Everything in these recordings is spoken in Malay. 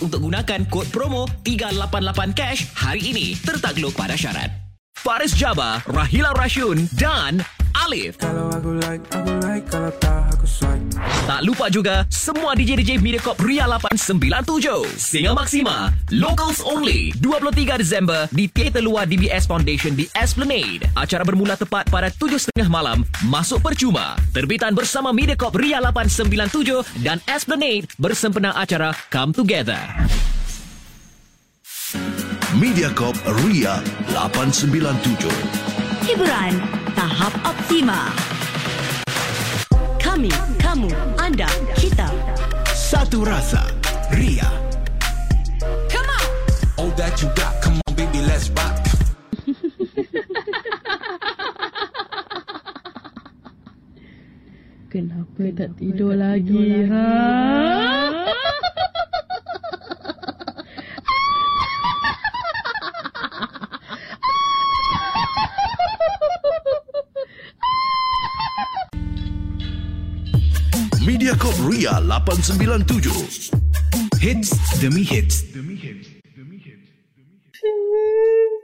untuk gunakan kod promo 388 cash hari ini. Tertakluk pada syarat. Faris Jabba, Rahila Rashun dan Alif. Kalau aku like, aku like Kalau tak aku swipe Tak lupa juga semua DJ-DJ Mediacorp Ria 897. Singa Maxima, Locals Only, 23 Disember di Teater Luar DBS Foundation di Esplanade. Acara bermula tepat pada 7.30 malam, masuk percuma. Terbitan bersama Mediacorp Ria 897 dan Esplanade bersempena acara Come Together. Mediacorp Ria 897. Hiburan tahap optima. Kami, kamu, anda, kita. Satu rasa. Ria. All that you got, come on baby, let's rock Kenapa tak tidur lagi, ha? Ria 897. Hits demi hits. Istri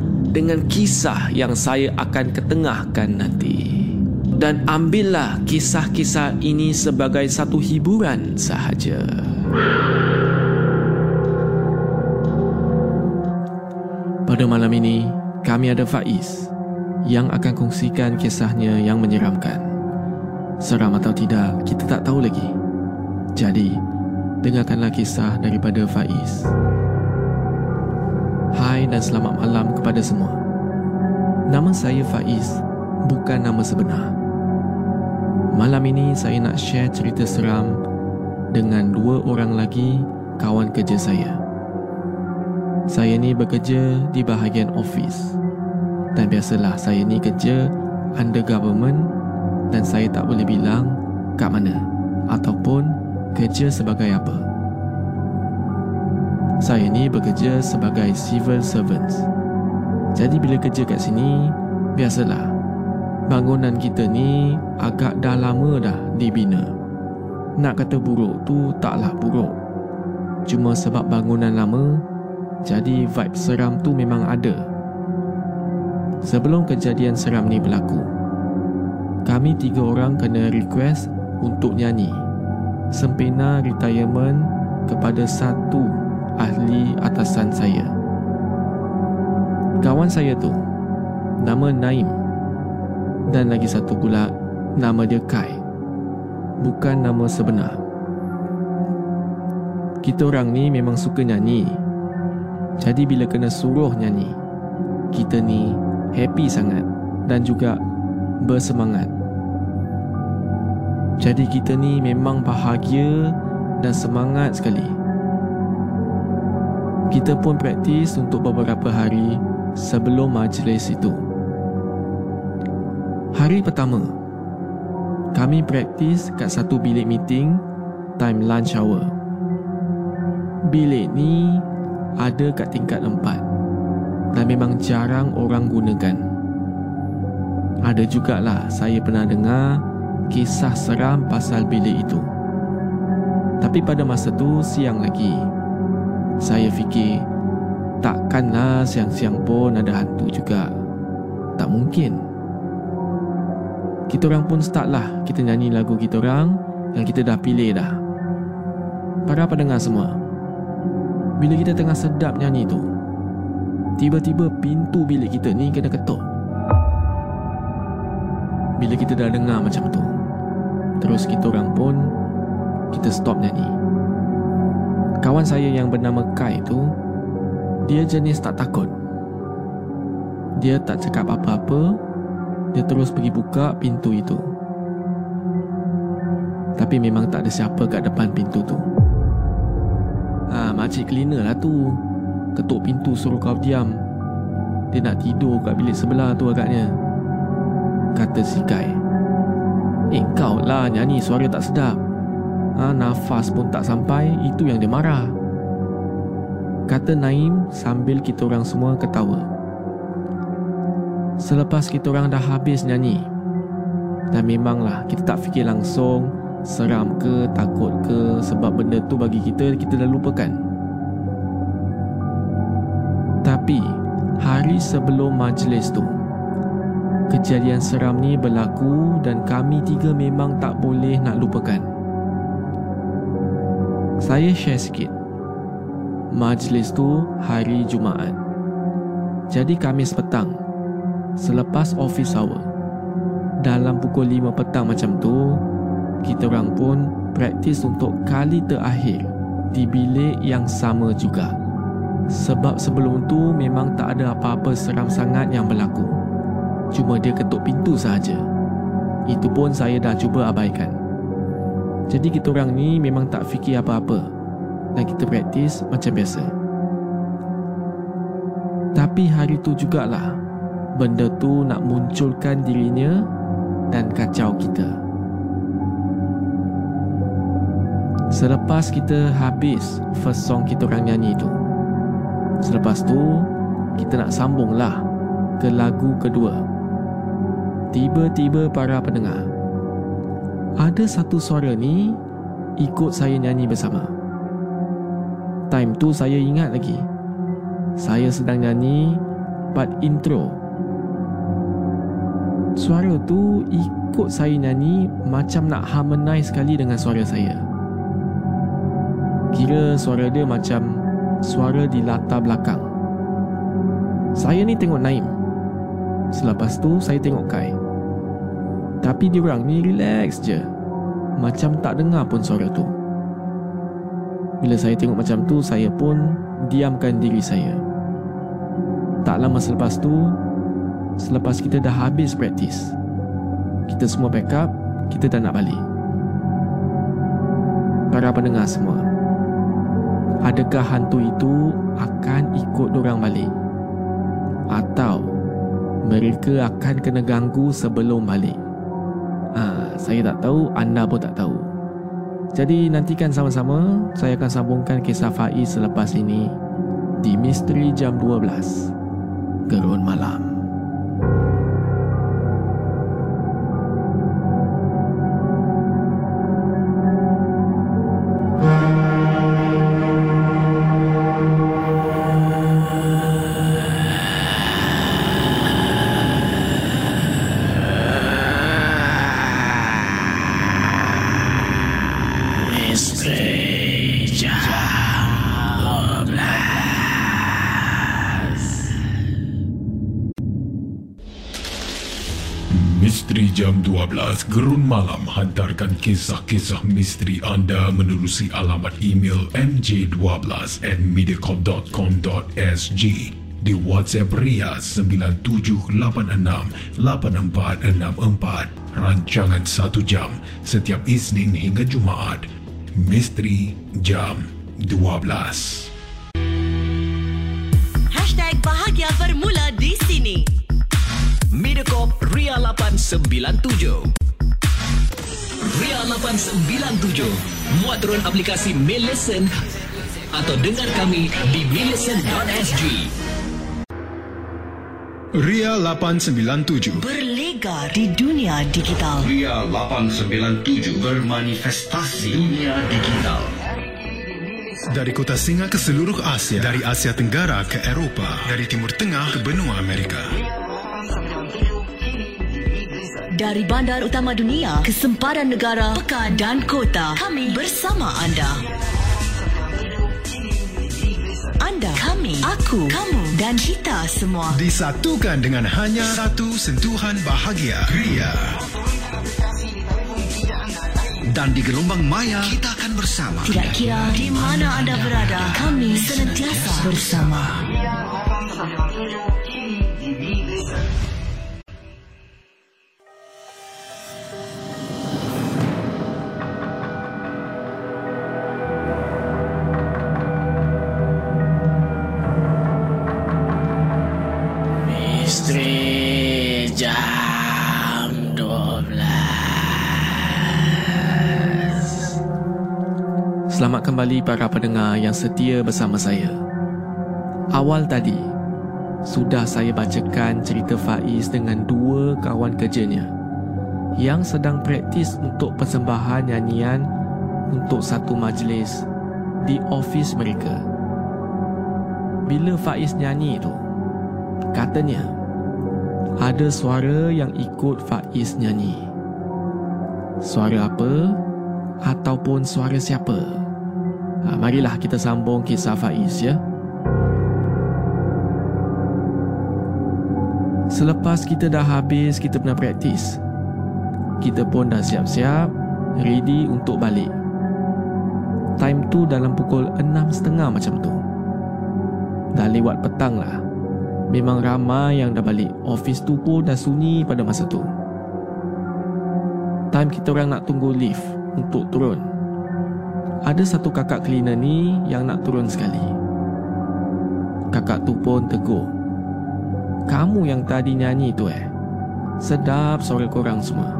dengan kisah yang saya akan ketengahkan nanti. Dan ambillah kisah-kisah ini sebagai satu hiburan sahaja. Pada malam ini, kami ada Faiz yang akan kongsikan kisahnya yang menyeramkan. Seram atau tidak, kita tak tahu lagi. Jadi, dengarkanlah kisah daripada Faiz. Hai dan selamat malam kepada semua. Nama saya Faiz, bukan nama sebenar. Malam ini saya nak share cerita seram dengan dua orang lagi kawan kerja saya. Saya ni bekerja di bahagian office. Dan biasalah saya ni kerja under government dan saya tak boleh bilang kat mana ataupun kerja sebagai apa. Saya ni bekerja sebagai civil servants. Jadi bila kerja kat sini, biasalah bangunan kita ni agak dah lama dah dibina. Nak kata buruk tu taklah buruk. Cuma sebab bangunan lama, jadi vibe seram tu memang ada. Sebelum kejadian seram ni berlaku, kami tiga orang kena request untuk nyanyi sempena retirement kepada satu ahli atasan saya. Kawan saya tu nama Naim dan lagi satu pula nama dia Kai. Bukan nama sebenar. Kita orang ni memang suka nyanyi. Jadi bila kena suruh nyanyi, kita ni happy sangat dan juga bersemangat. Jadi kita ni memang bahagia dan semangat sekali. Kita pun praktis untuk beberapa hari sebelum majlis itu. Hari pertama, kami praktis kat satu bilik meeting time lunch hour. Bilik ni ada kat tingkat empat dan memang jarang orang gunakan. Ada jugalah saya pernah dengar kisah seram pasal bilik itu. Tapi pada masa tu siang lagi. Saya fikir takkanlah siang-siang pun ada hantu juga. Tak mungkin. Kita orang pun start lah kita nyanyi lagu kita orang yang kita dah pilih dah. Para pendengar semua. Bila kita tengah sedap nyanyi tu, tiba-tiba pintu bilik kita ni kena ketuk. Bila kita dah dengar macam tu, terus kita orang pun kita stop nyanyi. Kawan saya yang bernama Kai tu, dia jenis tak takut. Dia tak cakap apa-apa, dia terus pergi buka pintu itu. Tapi memang tak ada siapa kat depan pintu tu. Ah, makcik cleaner lah tu. Ketuk pintu suruh kau diam. Dia nak tidur kat bilik sebelah tu agaknya. Kata si Kai. Eh kau lah nyanyi suara tak sedap ha, Nafas pun tak sampai Itu yang dia marah. Kata Naim sambil kita orang semua ketawa. Selepas kita orang dah habis nyanyi Dan memanglah kita tak fikir langsung Seram ke, takut ke Sebab benda tu bagi kita, kita dah lupakan. Tapi Hari sebelum majlis tu Kejadian seram ni berlaku dan kami tiga memang tak boleh nak lupakan. Saya share sikit. Majlis tu hari Jumaat. Jadi Kamis petang. Selepas office hour. Dalam pukul 5 petang macam tu, kita orang pun praktis untuk kali terakhir di bilik yang sama juga. Sebab sebelum tu memang tak ada apa-apa seram sangat yang berlaku. Cuma dia ketuk pintu sahaja. Itu pun saya dah cuba abaikan. Jadi kita orang ni memang tak fikir apa-apa dan kita praktis macam biasa. Tapi hari tu jugalah benda tu nak munculkan dirinya dan kacau kita. Selepas kita habis first song kita orang nyanyi tu. Selepas tu kita nak sambunglah ke lagu kedua. Tiba-tiba para pendengar Ada satu suara ni Ikut saya nyanyi bersama. Time tu saya ingat lagi. Saya sedang nyanyi Part intro. Suara tu ikut saya nyanyi Macam nak harmonize sekali dengan suara saya. Kira suara dia macam Suara di latar belakang. Saya ni tengok Naim. Selepas tu saya tengok Kai tapi diorang ni relax je Macam tak dengar pun suara tu Bila saya tengok macam tu Saya pun diamkan diri saya Tak lama selepas tu Selepas kita dah habis praktis Kita semua back up Kita dah nak balik Para pendengar semua Adakah hantu itu akan ikut orang balik? Atau mereka akan kena ganggu sebelum balik? Saya tak tahu, anda pun tak tahu. Jadi nantikan sama-sama, saya akan sambungkan kisah Faiz selepas ini di Misteri Jam 12. Gerun Malam. Gerun Malam hantarkan kisah-kisah misteri anda menerusi alamat email mj12 at mediacorp.com.sg di WhatsApp Ria 97868464 rancangan 1 jam setiap Isnin hingga Jumaat. Misteri Jam 12. Hashtag bahagia bermula di sini. Mediacorp Ria 897. Ria 897. Muat turun aplikasi Mail Listen atau dengar kami di millicent.sg. Ria 897 Berlega di dunia digital. Ria 897 bermanifestasi dunia digital. Dari kota Singa ke seluruh Asia Dari Asia Tenggara ke Eropah Dari Timur Tengah ke benua Amerika Dari bandar utama dunia ke sempadan negara, pekan dan kota, kami bersama anda. Anda, kami, aku, kamu dan kita semua. Disatukan dengan hanya satu sentuhan bahagia Ria Dan di gelombang maya, kita akan bersama. Tidak kira di mana anda berada, kami senantiasa bersama. Misteri Selamat kembali para pendengar yang setia bersama saya Awal tadi Sudah saya bacakan cerita Faiz dengan dua kawan kerjanya Yang sedang praktis untuk persembahan nyanyian Untuk satu majlis Di ofis mereka Bila Faiz nyanyi tu Katanya ada suara yang ikut Faiz nyanyi. Suara apa ataupun suara siapa? Ha, marilah kita sambung kisah Faiz ya. Selepas kita dah habis kita pernah praktis. Kita pun dah siap-siap, ready untuk balik. Time tu dalam pukul 6.30 macam tu. Dah lewat petang lah. Memang ramai yang dah balik Office tu pun dah sunyi pada masa tu Time kita orang nak tunggu lift Untuk turun Ada satu kakak cleaner ni Yang nak turun sekali Kakak tu pun tegur Kamu yang tadi nyanyi tu eh Sedap suara korang semua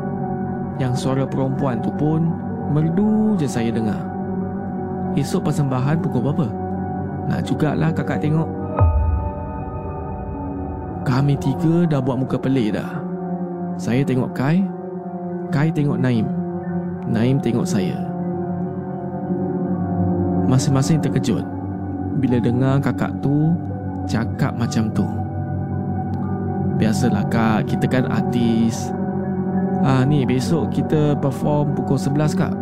Yang suara perempuan tu pun Merdu je saya dengar Esok persembahan pukul berapa? Nak jugalah kakak tengok kami tiga dah buat muka pelik dah. Saya tengok Kai, Kai tengok Naim. Naim tengok saya. Masing-masing terkejut bila dengar kakak tu cakap macam tu. Biasalah kak, kita kan artis. Ah ni besok kita perform pukul 11 kak.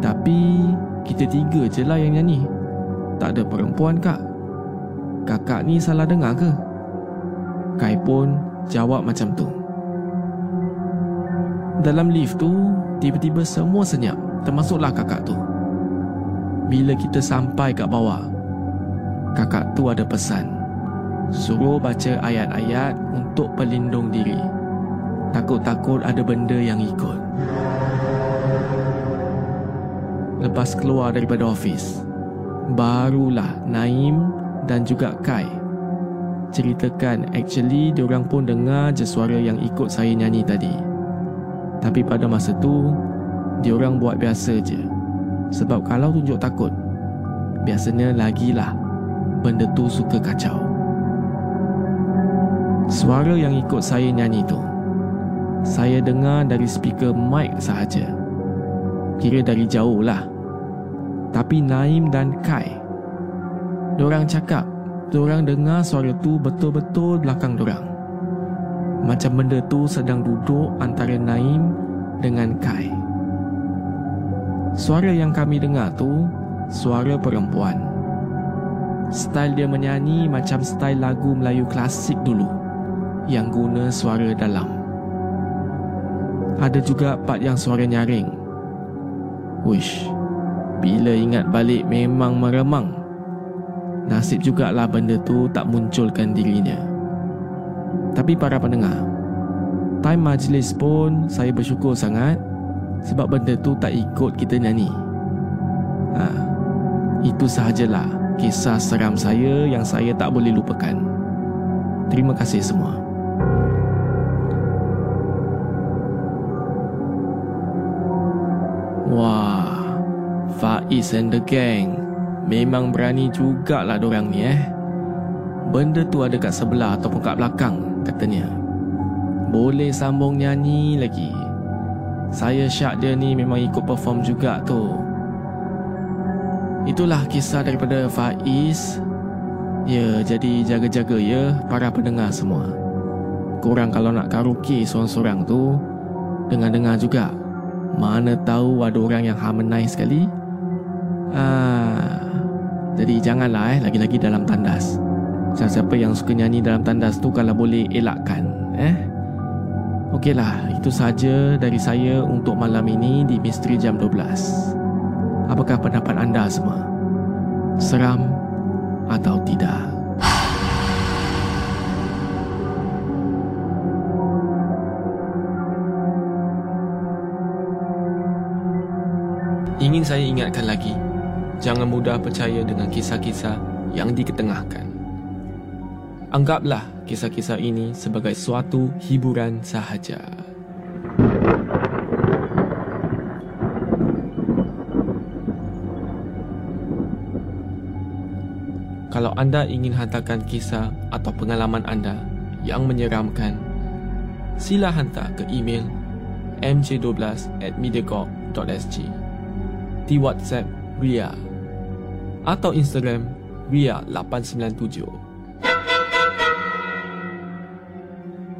Tapi kita tiga je lah yang nyanyi. Tak ada perempuan kak. Kakak ni salah dengar ke? Kai pun jawab macam tu. Dalam lift tu, tiba-tiba semua senyap, termasuklah kakak tu. Bila kita sampai kat bawah, kakak tu ada pesan. Suruh baca ayat-ayat untuk pelindung diri. Takut-takut ada benda yang ikut. Lepas keluar daripada ofis, barulah Naim dan juga Kai ceritakan actually diorang pun dengar je suara yang ikut saya nyanyi tadi. Tapi pada masa tu, diorang buat biasa je. Sebab kalau tunjuk takut, biasanya lagilah benda tu suka kacau. Suara yang ikut saya nyanyi tu, saya dengar dari speaker mic sahaja. Kira dari jauh lah. Tapi Naim dan Kai, diorang cakap Diorang dengar suara tu betul-betul belakang diorang. Macam benda tu sedang duduk antara Naim dengan Kai. Suara yang kami dengar tu suara perempuan. Style dia menyanyi macam style lagu Melayu klasik dulu yang guna suara dalam. Ada juga part yang suara nyaring. Wish, bila ingat balik memang meremang. Nasib jugalah benda tu tak munculkan dirinya. Tapi para pendengar, time majlis pun saya bersyukur sangat sebab benda tu tak ikut kita nyanyi. Ha, itu sahajalah kisah seram saya yang saya tak boleh lupakan. Terima kasih semua. Wah, Faiz and the gang Memang berani jugalah dorang ni eh Benda tu ada kat sebelah ataupun kat belakang katanya Boleh sambung nyanyi lagi Saya syak dia ni memang ikut perform juga tu Itulah kisah daripada Faiz Ya, jadi jaga-jaga ya para pendengar semua Korang kalau nak karaoke seorang-seorang tu Dengar-dengar juga mana tahu ada orang yang harmonize sekali. Ah, jadi janganlah eh lagi-lagi dalam tandas. Siapa-siapa yang suka nyanyi dalam tandas tu kalau boleh elakkan eh. Okeylah, itu saja dari saya untuk malam ini di Misteri Jam 12. Apakah pendapat anda semua? Seram atau tidak? Ingin saya ingatkan lagi, jangan mudah percaya dengan kisah-kisah yang diketengahkan. Anggaplah kisah-kisah ini sebagai suatu hiburan sahaja. Kalau anda ingin hantarkan kisah atau pengalaman anda yang menyeramkan, sila hantar ke email mj12 at mediacorp.sg di WhatsApp Ria atau Instagram Ria897.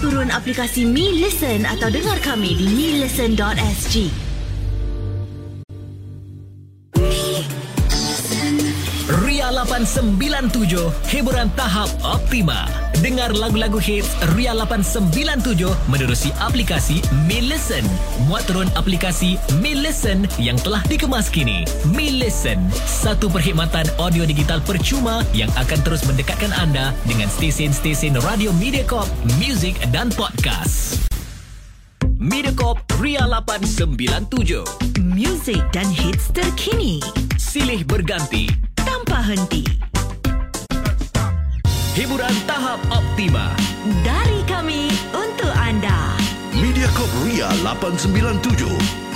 Turun aplikasi Mi Listen atau dengar kami di milisten.sg. Ria 897, hiburan tahap optima. Dengar lagu-lagu hits Ria 897 menerusi aplikasi Mi Listen. Muat turun aplikasi Mi Listen yang telah dikemas kini. Mi Listen, satu perkhidmatan audio digital percuma yang akan terus mendekatkan anda dengan stesen-stesen radio Mediacorp, muzik dan podcast. Mediacorp Ria 897. Music dan hits terkini Silih berganti. tanpa henti. Hiburan tahap optima. Dari kami untuk anda. Mediacorp Ria 897.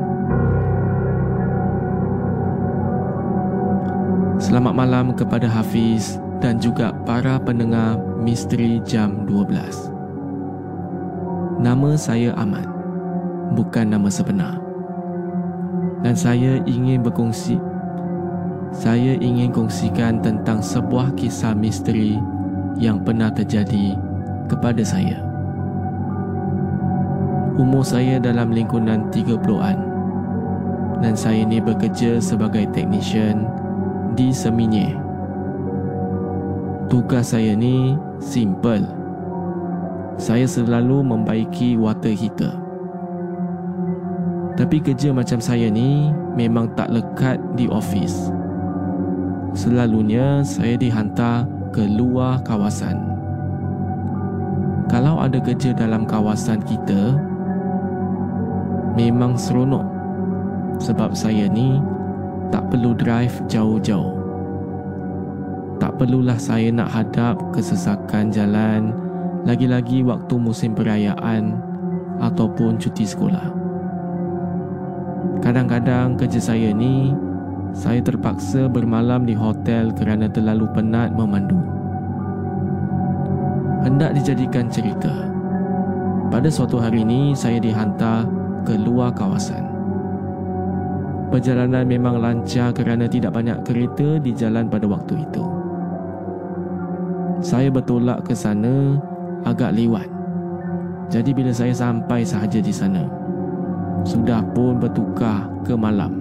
Selamat malam kepada Hafiz dan juga para pendengar Misteri Jam 12. Nama saya Ahmad, bukan nama sebenar. Dan saya ingin berkongsi saya ingin kongsikan tentang sebuah kisah misteri yang pernah terjadi kepada saya. Umur saya dalam lingkungan 30-an dan saya ini bekerja sebagai teknisian di Seminye. Tugas saya ni simple. Saya selalu membaiki water heater. Tapi kerja macam saya ni memang tak lekat di office. Selalunya saya dihantar ke luar kawasan. Kalau ada kerja dalam kawasan kita, memang seronok sebab saya ni tak perlu drive jauh-jauh. Tak perlulah saya nak hadap kesesakan jalan lagi-lagi waktu musim perayaan ataupun cuti sekolah. Kadang-kadang kerja saya ni saya terpaksa bermalam di hotel kerana terlalu penat memandu. Hendak dijadikan cerita. Pada suatu hari ini, saya dihantar ke luar kawasan. Perjalanan memang lancar kerana tidak banyak kereta di jalan pada waktu itu. Saya bertolak ke sana agak lewat. Jadi bila saya sampai sahaja di sana, sudah pun bertukar ke malam.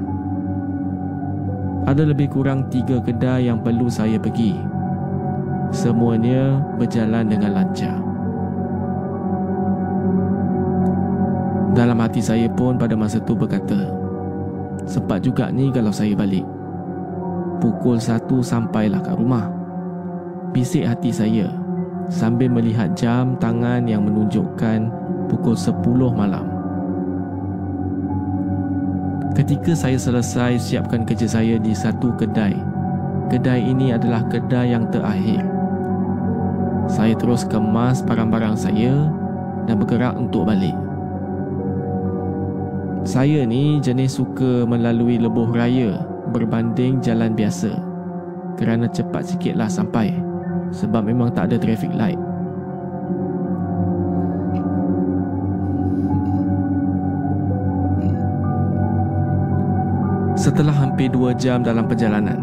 Ada lebih kurang tiga kedai yang perlu saya pergi. Semuanya berjalan dengan lancar. Dalam hati saya pun pada masa itu berkata, sempat juga ni kalau saya balik. Pukul satu sampailah kat rumah. Bisik hati saya sambil melihat jam tangan yang menunjukkan pukul sepuluh malam. Ketika saya selesai siapkan kerja saya di satu kedai, kedai ini adalah kedai yang terakhir. Saya terus kemas barang-barang saya dan bergerak untuk balik. Saya ni jenis suka melalui lebuh raya berbanding jalan biasa kerana cepat sikitlah sampai sebab memang tak ada traffic light. Setelah hampir dua jam dalam perjalanan,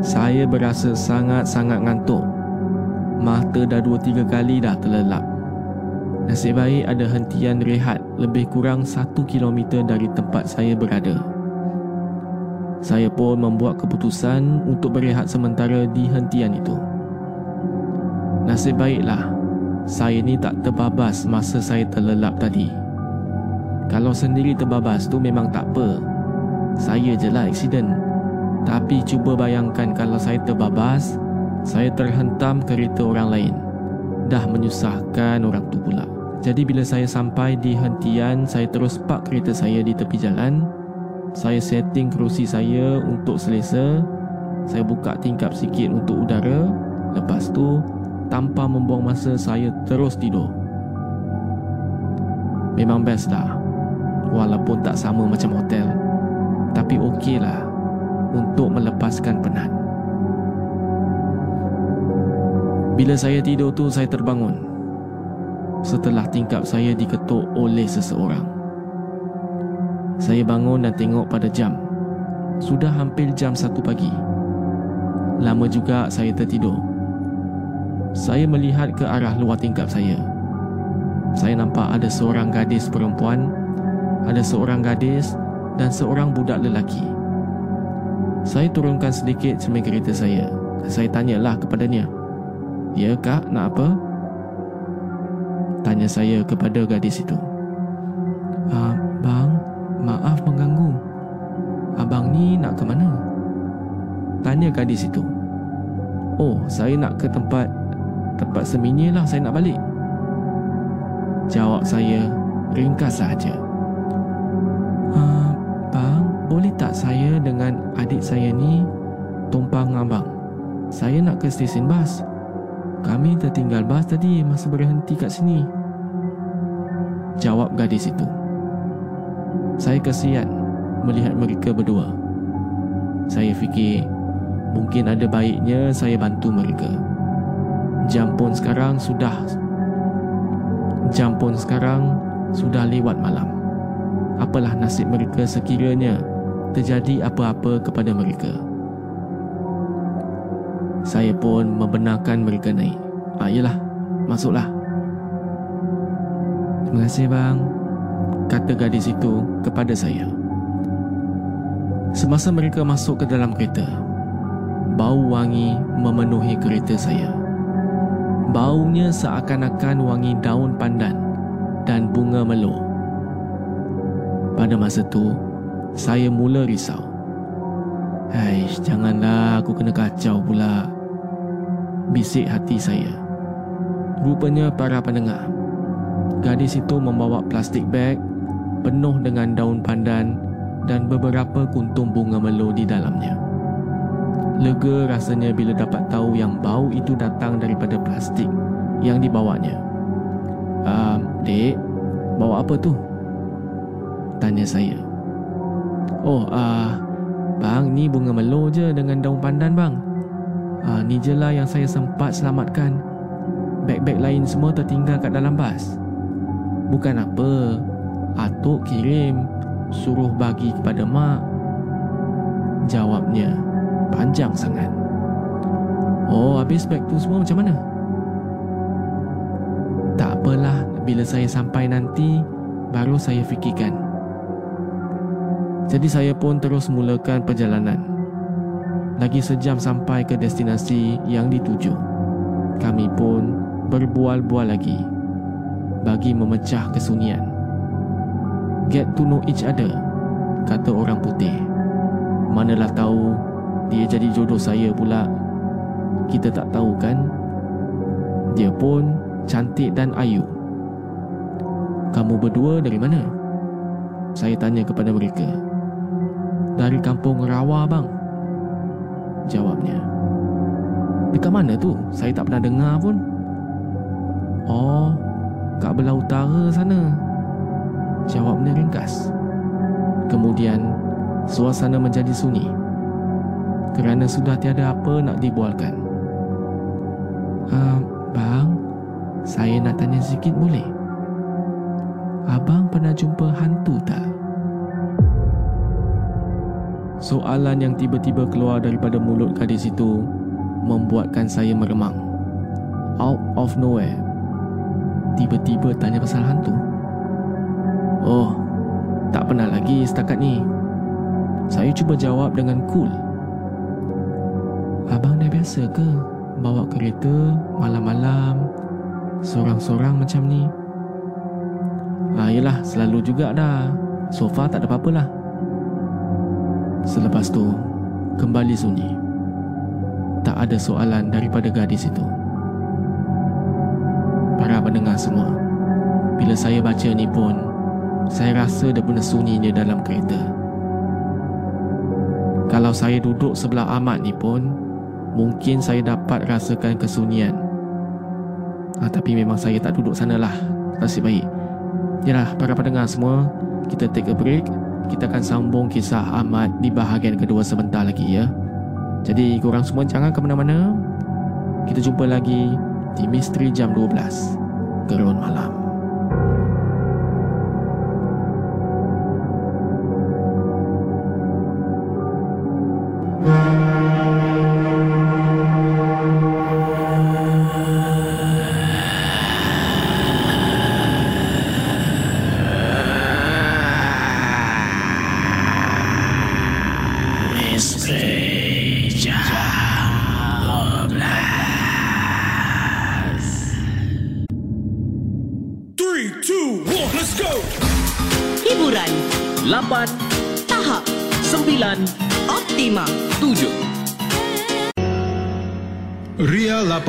saya berasa sangat-sangat ngantuk. Mata dah dua tiga kali dah terlelap. Nasib baik ada hentian rehat lebih kurang satu kilometer dari tempat saya berada. Saya pun membuat keputusan untuk berehat sementara di hentian itu. Nasib baiklah, saya ni tak terbabas masa saya terlelap tadi. Kalau sendiri terbabas tu memang tak apa. Saya je lah aksiden Tapi cuba bayangkan kalau saya terbabas Saya terhentam kereta orang lain Dah menyusahkan orang tu pula Jadi bila saya sampai di hentian Saya terus park kereta saya di tepi jalan. Saya setting kerusi saya untuk selesa. Saya buka tingkap sikit untuk udara. Lepas tu Tanpa membuang masa saya terus tidur. Memang best lah Walaupun tak sama macam hotel. Tapi okeylah untuk melepaskan penat. Bila saya tidur tu saya terbangun setelah tingkap saya diketuk oleh seseorang. Saya bangun dan tengok pada jam. Sudah hampir jam satu pagi. Lama juga saya tertidur. saya melihat ke arah luar tingkap saya. Saya nampak ada seorang gadis perempuan, ada seorang gadis dan seorang budak lelaki. Saya turunkan sedikit cermin kereta saya. Saya tanyalah kepadanya. Ya kak, nak apa? Tanya saya kepada gadis itu. Ah, bang, maaf mengganggu. Abang ni nak ke mana? Tanya gadis itu. Oh, saya nak ke tempat tempat sembunyi lah saya nak balik. Jawab saya ringkas saja. Ah, bang, boleh tak saya dengan adik saya ni tumpang abang? Saya nak ke stesen bas. Kami tertinggal bas tadi masa berhenti kat sini. Jawab gadis itu. Saya kesian melihat mereka berdua. Saya fikir mungkin ada baiknya saya bantu mereka. Jam pun sekarang sudah Jam pun sekarang sudah lewat malam. Apalah nasib mereka sekiranya terjadi apa-apa kepada mereka. Saya pun membenarkan mereka naik. Ah, yelah, masuklah. Terima kasih bang, kata gadis itu kepada saya. Semasa mereka masuk ke dalam kereta, bau wangi memenuhi kereta saya. Baunya seakan-akan wangi daun pandan dan bunga melo. Pada masa tu, saya mula risau. Haish, janganlah aku kena kacau pula bisik hati saya. Rupanya para pendengar, gadis itu membawa plastik beg penuh dengan daun pandan dan beberapa kuntum bunga melo di dalamnya. Lega rasanya bila dapat tahu yang bau itu datang daripada plastik yang dibawanya. Ah, dek, bawa apa tu? Tanya saya. Oh, ah, bang, ni bunga melo je dengan daun pandan, bang. Ha, ni je lah yang saya sempat selamatkan. Beg-beg lain semua tertinggal kat dalam bas. Bukan apa. Atuk kirim. Suruh bagi kepada mak. Jawabnya panjang sangat. Oh, habis beg tu semua macam mana? Tak apalah. Bila saya sampai nanti, baru saya fikirkan. Jadi saya pun terus mulakan perjalanan. Lagi sejam sampai ke destinasi yang dituju. Kami pun berbual-bual lagi bagi memecah kesunyian. Get to know each other, kata orang putih. Manalah tahu dia jadi jodoh saya pula. Kita tak tahu kan? Dia pun cantik dan ayu. Kamu berdua dari mana? Saya tanya kepada mereka. Dari kampung Rawa, bang. Jawabnya Dekat mana tu? Saya tak pernah dengar pun Oh Kat belah utara sana Jawabnya ringkas Kemudian Suasana menjadi sunyi Kerana sudah tiada apa nak dibualkan uh, Bang Saya nak tanya sikit boleh? Abang pernah jumpa hantu tak? Soalan yang tiba-tiba keluar daripada mulut gadis itu membuatkan saya meremang. Out of nowhere. Tiba-tiba tanya pasal hantu. Oh, tak pernah lagi setakat ni. Saya cuba jawab dengan cool. Abang dah biasa ke bawa kereta malam-malam seorang-seorang macam ni? Ah, yelah, selalu juga dah. So far tak ada apa-apa lah. Selepas tu, kembali sunyi. Tak ada soalan daripada gadis itu. Para pendengar semua, bila saya baca ni pun, saya rasa dia punya sunyinya dalam kereta. Kalau saya duduk sebelah Ahmad ni pun, mungkin saya dapat rasakan kesunyian. Ah, tapi memang saya tak duduk sana lah. Nasib baik. Yalah, para pendengar semua, kita take a break kita akan sambung kisah Ahmad di bahagian kedua sebentar lagi ya. Jadi korang semua jangan ke mana-mana. Kita jumpa lagi di Jam 12. Gerun Malam.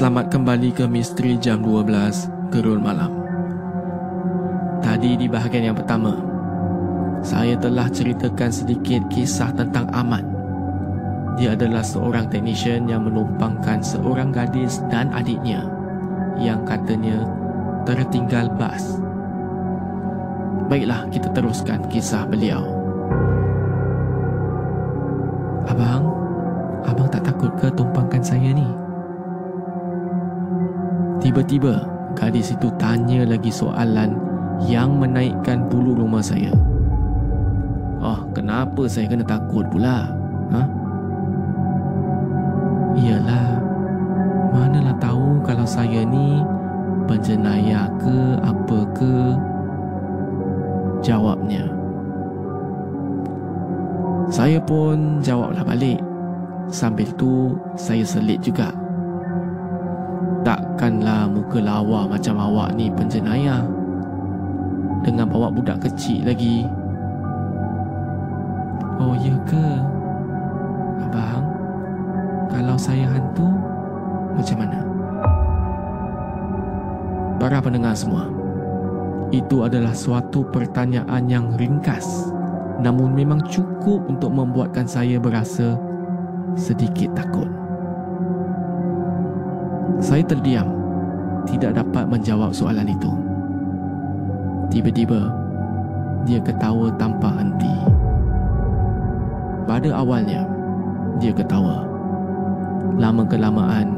Selamat kembali ke Misteri Jam 12 Gerul Malam Tadi di bahagian yang pertama Saya telah ceritakan sedikit kisah tentang Ahmad Dia adalah seorang teknisyen yang menumpangkan seorang gadis dan adiknya Yang katanya tertinggal bas Baiklah, kita teruskan kisah beliau. Abang, abang tak takut ke tumpangkan saya ni? Tiba-tiba, gadis itu tanya lagi soalan yang menaikkan bulu rumah saya. Oh, kenapa saya kena takut pula? Ha? Iyalah, manalah tahu kalau saya ni penjenayah ke apa ke Jawabnya Saya pun jawablah balik Sambil tu saya selit juga Takkanlah muka lawa macam awak ni penjenayah Dengan bawa budak kecil lagi Oh ya ke? Abang Kalau saya hantu Macam mana? Para pendengar semua itu adalah suatu pertanyaan yang ringkas namun memang cukup untuk membuatkan saya berasa sedikit takut. Saya terdiam, tidak dapat menjawab soalan itu. Tiba-tiba, dia ketawa tanpa henti. Pada awalnya, dia ketawa. Lama kelamaan,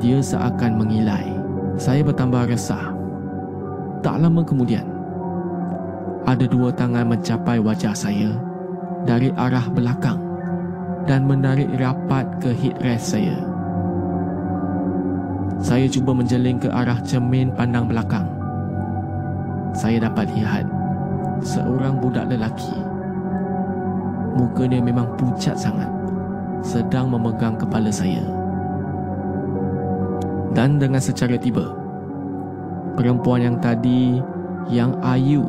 dia seakan mengilai. Saya bertambah resah tak lama kemudian, ada dua tangan mencapai wajah saya dari arah belakang dan menarik rapat ke headrest saya. Saya cuba menjeling ke arah cermin pandang belakang. Saya dapat lihat seorang budak lelaki. Mukanya memang pucat sangat, sedang memegang kepala saya. Dan dengan secara tiba, perempuan yang tadi yang ayu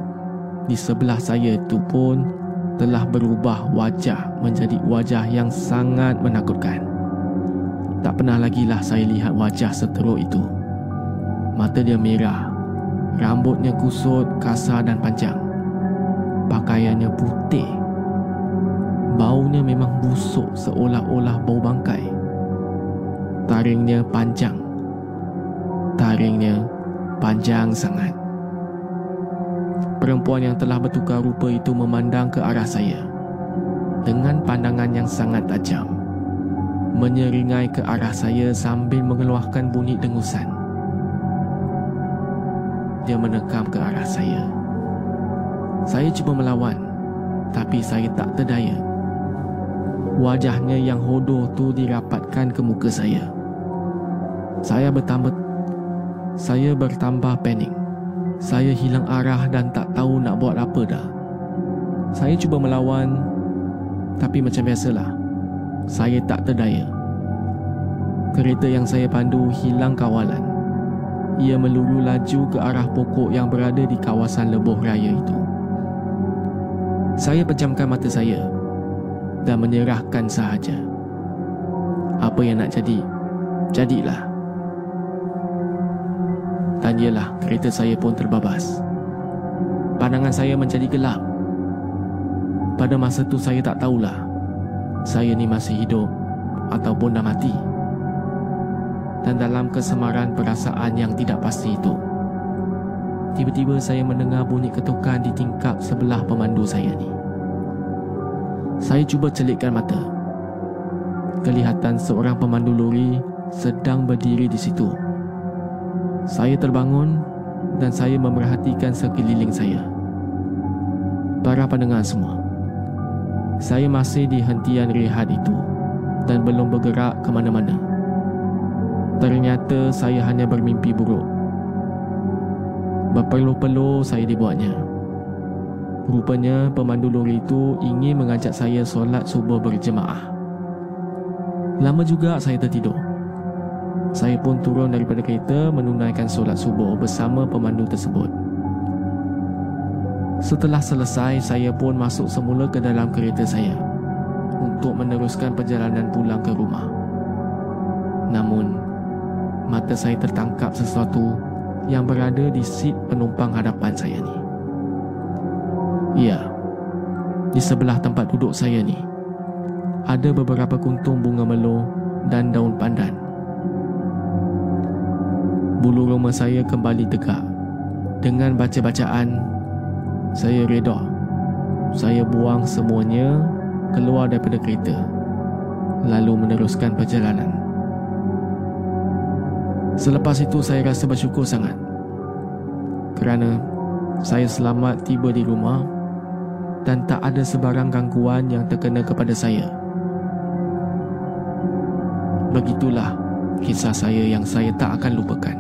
di sebelah saya itu pun telah berubah wajah menjadi wajah yang sangat menakutkan. Tak pernah lagi lah saya lihat wajah seteruk itu. Mata dia merah, rambutnya kusut, kasar dan panjang. Pakaiannya putih. Baunya memang busuk seolah-olah bau bangkai. Taringnya panjang. Taringnya panjang sangat. Perempuan yang telah bertukar rupa itu memandang ke arah saya dengan pandangan yang sangat tajam. Menyeringai ke arah saya sambil mengeluarkan bunyi dengusan. Dia menekam ke arah saya. Saya cuba melawan, tapi saya tak terdaya. Wajahnya yang hodoh tu dirapatkan ke muka saya. Saya bertambah saya bertambah panik. Saya hilang arah dan tak tahu nak buat apa dah. Saya cuba melawan, tapi macam biasalah, saya tak terdaya. Kereta yang saya pandu hilang kawalan. Ia meluru laju ke arah pokok yang berada di kawasan lebuh raya itu. Saya pejamkan mata saya dan menyerahkan sahaja. Apa yang nak jadi, jadilah. Dan ialah kereta saya pun terbabas. Pandangan saya menjadi gelap. Pada masa tu saya tak tahulah saya ni masih hidup ataupun dah mati. Dan dalam kesemaran perasaan yang tidak pasti itu, tiba-tiba saya mendengar bunyi ketukan di tingkap sebelah pemandu saya ni. Saya cuba celikkan mata. Kelihatan seorang pemandu lori sedang berdiri di situ. Saya terbangun dan saya memerhatikan sekeliling saya. Para pendengar semua, saya masih di hentian rehat itu dan belum bergerak ke mana-mana. Ternyata saya hanya bermimpi buruk. Berpeluh-peluh saya dibuatnya. Rupanya pemandu lori itu ingin mengajak saya solat subuh berjemaah. Lama juga saya tertidur. Saya pun turun daripada kereta menunaikan solat subuh bersama pemandu tersebut. Setelah selesai, saya pun masuk semula ke dalam kereta saya untuk meneruskan perjalanan pulang ke rumah. Namun, mata saya tertangkap sesuatu yang berada di seat penumpang hadapan saya ni. Ya, di sebelah tempat duduk saya ni, ada beberapa kuntung bunga melo dan daun pandan. Bulu roma saya kembali tegak dengan baca-bacaan saya reda. Saya buang semuanya keluar daripada kereta lalu meneruskan perjalanan. Selepas itu saya rasa bersyukur sangat kerana saya selamat tiba di rumah dan tak ada sebarang gangguan yang terkena kepada saya. Begitulah kisah saya yang saya tak akan lupakan.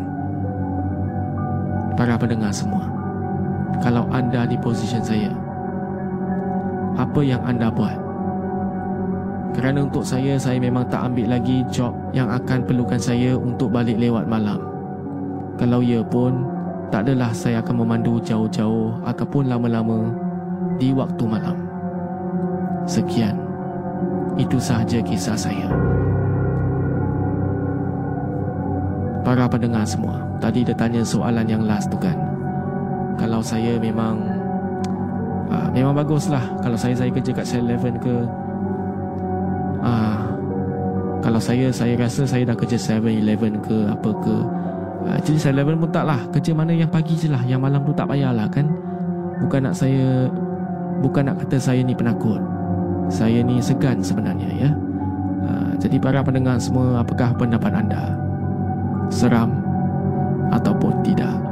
Para pendengar semua kalau anda di posisi saya. Apa yang anda buat? Kerana untuk saya saya memang tak ambil lagi job yang akan perlukan saya untuk balik lewat malam. Kalau ya pun tak adalah saya akan memandu jauh-jauh ataupun lama-lama di waktu malam. Sekian. Itu sahaja kisah saya. Para pendengar semua tadi dia tanya soalan yang last tu kan kalau saya memang uh, memang baguslah. Kalau saya saya kerja kat 7-Eleven ke uh, kalau saya saya rasa saya dah kerja 7-Eleven ke apa ke uh, jadi 7-Eleven pun taklah kerja mana yang pagi je lah yang malam tu tak payahlah kan? Bukan nak saya bukan nak kata saya ni penakut. Saya ni segan sebenarnya ya. Uh, jadi para pendengar semua apakah pendapat anda? Seram ataupun tidak